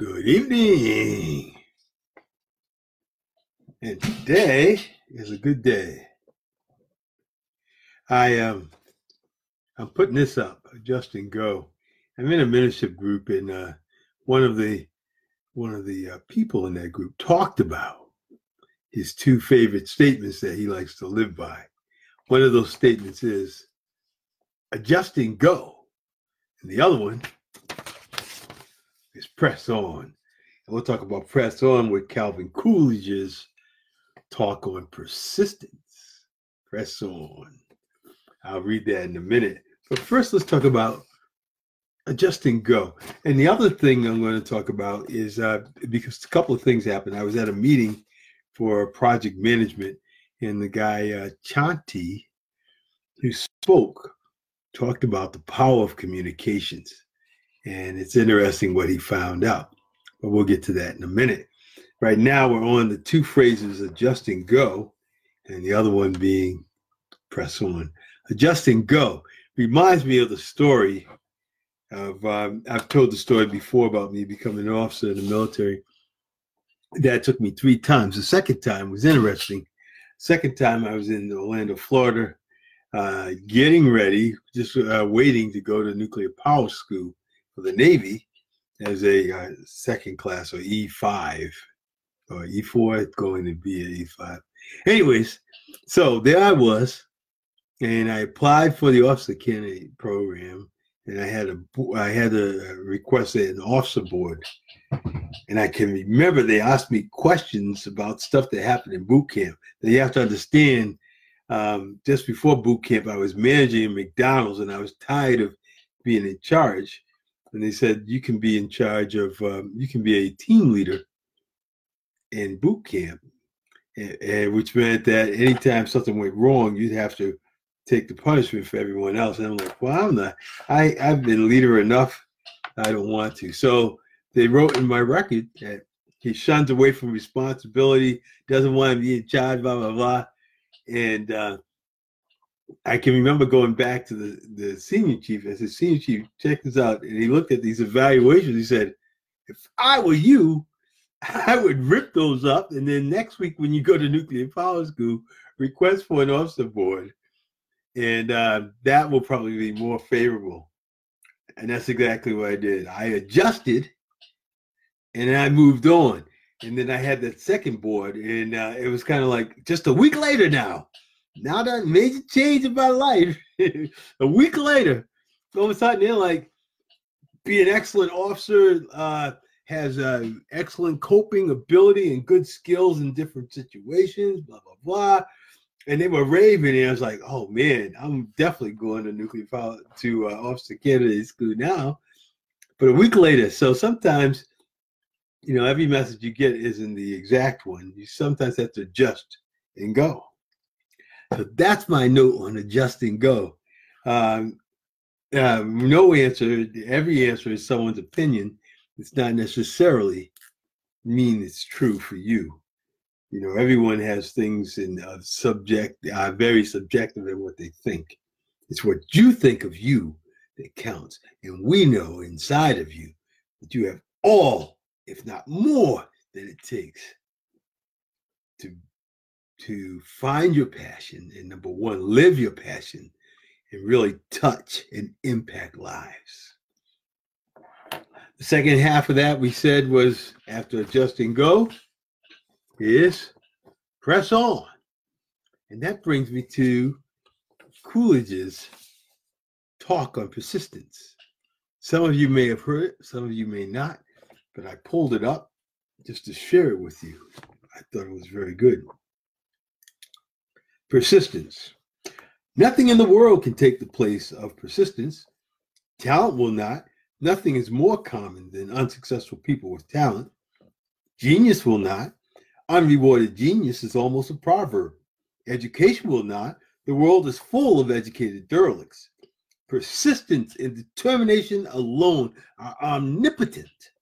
Good evening. And today is a good day. I um I'm putting this up, Justin Go. I'm in a mentorship group and uh one of the one of the uh, people in that group talked about his two favorite statements that he likes to live by. One of those statements is adjusting go. And the other one is press on. And we'll talk about press on with Calvin Coolidge's talk on persistence. Press on. I'll read that in a minute. But first, let's talk about adjusting go. And the other thing I'm going to talk about is uh, because a couple of things happened. I was at a meeting for project management, and the guy uh, Chanti, who spoke, talked about the power of communications. And it's interesting what he found out. But we'll get to that in a minute. Right now, we're on the two phrases adjusting go, and the other one being press on. Adjusting go reminds me of the story of, um, I've told the story before about me becoming an officer in the military. That took me three times. The second time was interesting. Second time I was in Orlando, Florida, uh, getting ready, just uh, waiting to go to nuclear power school for the Navy as a uh, second class or E5 or E4, going to be an E5. Anyways, so there I was, and I applied for the officer candidate program, and I had a I had to request an officer board, and I can remember they asked me questions about stuff that happened in boot camp. That you have to understand. Um, just before boot camp, I was managing McDonald's, and I was tired of being in charge and they said you can be in charge of um, you can be a team leader in boot camp. And, and, which meant that anytime something went wrong you'd have to take the punishment for everyone else and i'm like well i'm not i i've been leader enough i don't want to. So they wrote in my record that he shuns away from responsibility doesn't want to be in charge blah blah blah and uh, I can remember going back to the, the senior chief. I said, Senior chief, check this out. And he looked at these evaluations. He said, If I were you, I would rip those up. And then next week, when you go to nuclear power school, request for an officer board. And uh, that will probably be more favorable. And that's exactly what I did. I adjusted and I moved on. And then I had that second board. And uh, it was kind of like just a week later now now that major change in my life. a week later, all of a sudden they're like, be an excellent officer, uh, has uh, excellent coping ability and good skills in different situations, blah, blah, blah. And they were raving, and I was like, oh man, I'm definitely going to nuclear power to uh, officer candidate school now. But a week later, so sometimes, you know, every message you get isn't the exact one. You sometimes have to adjust and go. So that's my note on adjusting go. Um, uh, no answer, every answer is someone's opinion. It's not necessarily mean it's true for you. You know, everyone has things in uh, subject, uh, very subjective in what they think. It's what you think of you that counts. And we know inside of you that you have all, if not more, than it takes to to find your passion and number one, live your passion and really touch and impact lives. The second half of that we said was after adjusting go is press on. And that brings me to Coolidge's talk on persistence. Some of you may have heard it, some of you may not, but I pulled it up just to share it with you. I thought it was very good. Persistence. Nothing in the world can take the place of persistence. Talent will not. Nothing is more common than unsuccessful people with talent. Genius will not. Unrewarded genius is almost a proverb. Education will not. The world is full of educated derelicts. Persistence and determination alone are omnipotent.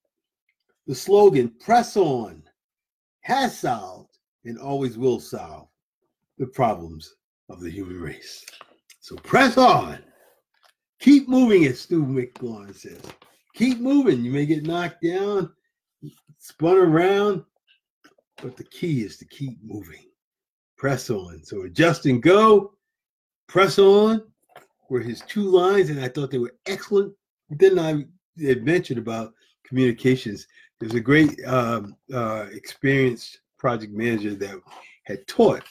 The slogan, press on, has solved and always will solve the problems of the human race. So press on. Keep moving, as Stu McLaurin says. Keep moving. You may get knocked down, spun around, but the key is to keep moving. Press on. So adjust and go, press on were his two lines, and I thought they were excellent. Then I had mentioned about communications. There's a great um, uh, experienced project manager that had taught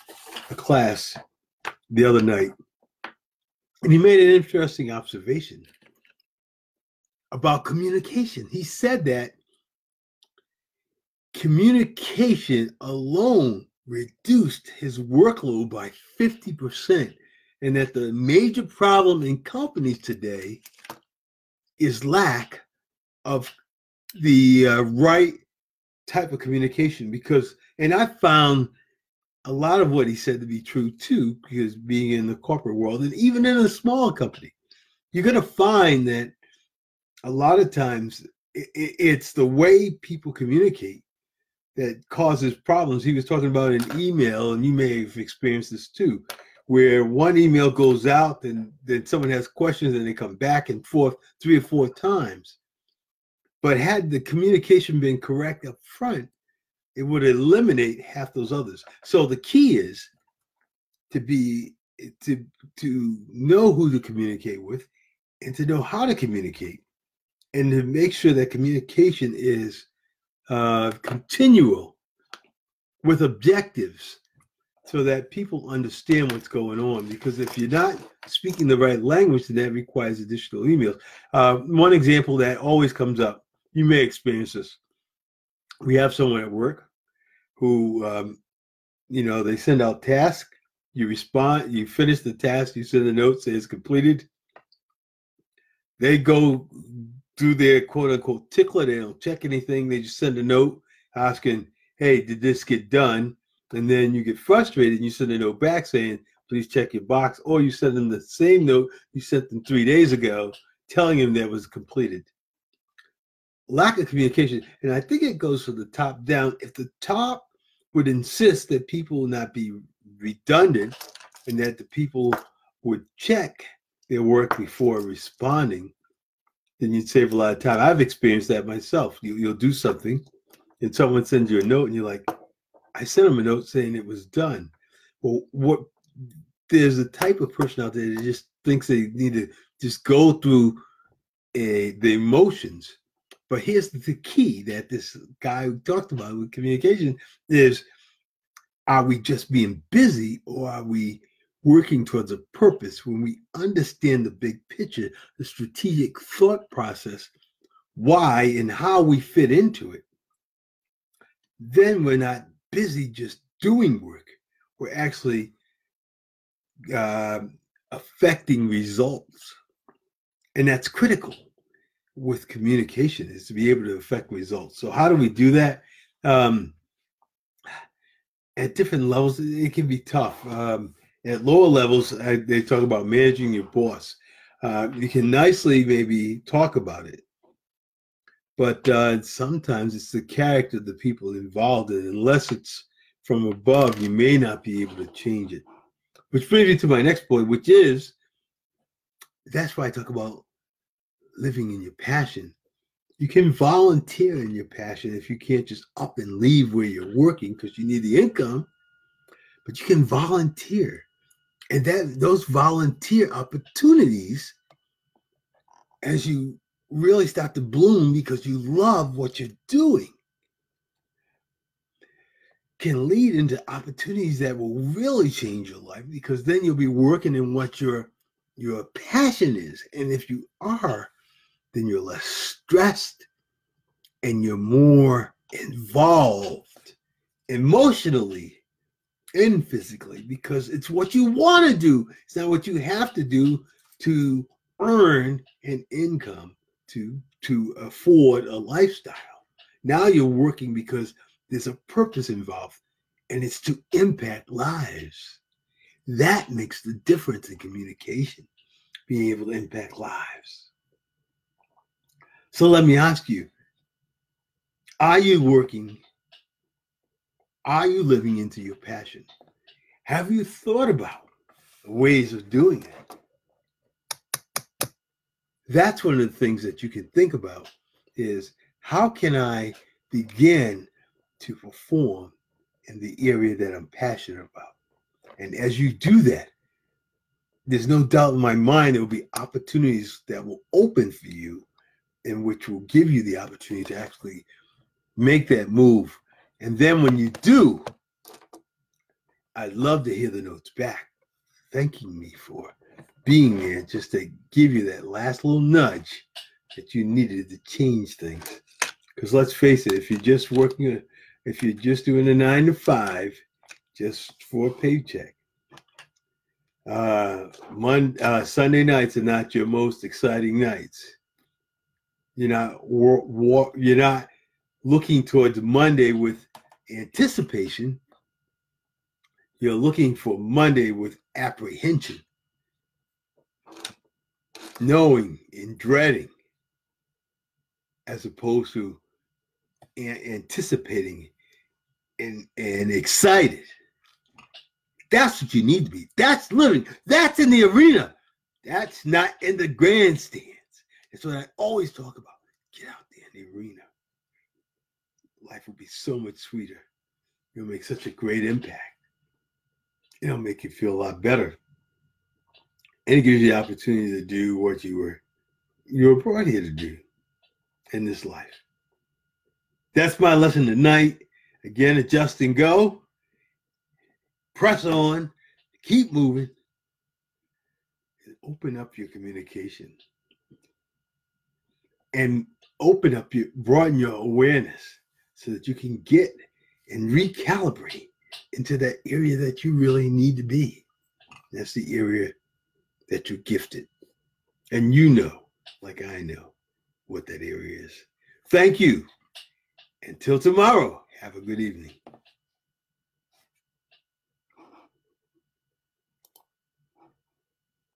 a class the other night, and he made an interesting observation about communication. He said that communication alone reduced his workload by 50%, and that the major problem in companies today is lack of the uh, right type of communication because and i found a lot of what he said to be true too because being in the corporate world and even in a small company you're going to find that a lot of times it's the way people communicate that causes problems. He was talking about an email and you may have experienced this too where one email goes out and then someone has questions and they come back and forth three or four times. But had the communication been correct up front, it would eliminate half those others. So the key is to be to to know who to communicate with and to know how to communicate and to make sure that communication is uh, continual with objectives so that people understand what's going on. Because if you're not speaking the right language, then that requires additional emails. Uh, one example that always comes up you may experience this. We have someone at work who, um, you know, they send out tasks. You respond, you finish the task, you send a note, say it's completed. They go do their quote unquote tickler. They don't check anything. They just send a note asking, hey, did this get done? And then you get frustrated and you send a note back saying, please check your box. Or you send them the same note you sent them three days ago telling them that was completed lack of communication. And I think it goes from the top down. If the top would insist that people not be redundant and that the people would check their work before responding, then you'd save a lot of time. I've experienced that myself. You, you'll do something and someone sends you a note and you're like, I sent them a note saying it was done. Well, what there's a type of person out there that just thinks they need to just go through a, the emotions but here's the key that this guy talked about with communication is are we just being busy or are we working towards a purpose when we understand the big picture, the strategic thought process, why and how we fit into it? Then we're not busy just doing work. We're actually uh, affecting results. And that's critical with communication is to be able to affect results. So how do we do that? Um, at different levels, it can be tough. Um, at lower levels, I, they talk about managing your boss. Uh, you can nicely maybe talk about it, but uh, sometimes it's the character of the people involved, and unless it's from above, you may not be able to change it. Which brings me to my next point, which is that's why I talk about living in your passion. You can volunteer in your passion if you can't just up and leave where you're working because you need the income, but you can volunteer. And that those volunteer opportunities as you really start to bloom because you love what you're doing can lead into opportunities that will really change your life because then you'll be working in what your your passion is and if you are then you're less stressed and you're more involved emotionally and physically because it's what you want to do. It's not what you have to do to earn an income to to afford a lifestyle. Now you're working because there's a purpose involved and it's to impact lives. That makes the difference in communication, being able to impact lives. So let me ask you Are you working? Are you living into your passion? Have you thought about ways of doing it? That's one of the things that you can think about is how can I begin to perform in the area that I'm passionate about. And as you do that, there's no doubt in my mind there will be opportunities that will open for you and which will give you the opportunity to actually make that move. And then when you do, I'd love to hear the notes back thanking me for being there just to give you that last little nudge that you needed to change things. Because let's face it, if you're just working, if you're just doing a nine to five, just for a paycheck, uh, Monday, uh, Sunday nights are not your most exciting nights. You're not war, war, you're not looking towards Monday with anticipation. You're looking for Monday with apprehension, knowing and dreading, as opposed to anticipating and, and excited. That's what you need to be. That's living. That's in the arena. That's not in the grandstands. It's what I always talk about. Get out there in the arena. Life will be so much sweeter. You'll make such a great impact. It'll make you feel a lot better. And it gives you the opportunity to do what you were you were brought here to do in this life. That's my lesson tonight. Again, adjust and go press on, keep moving, and open up your communication and open up your broaden your awareness so that you can get and recalibrate into that area that you really need to be. That's the area that you're gifted. And you know, like I know, what that area is. Thank you. Until tomorrow, have a good evening.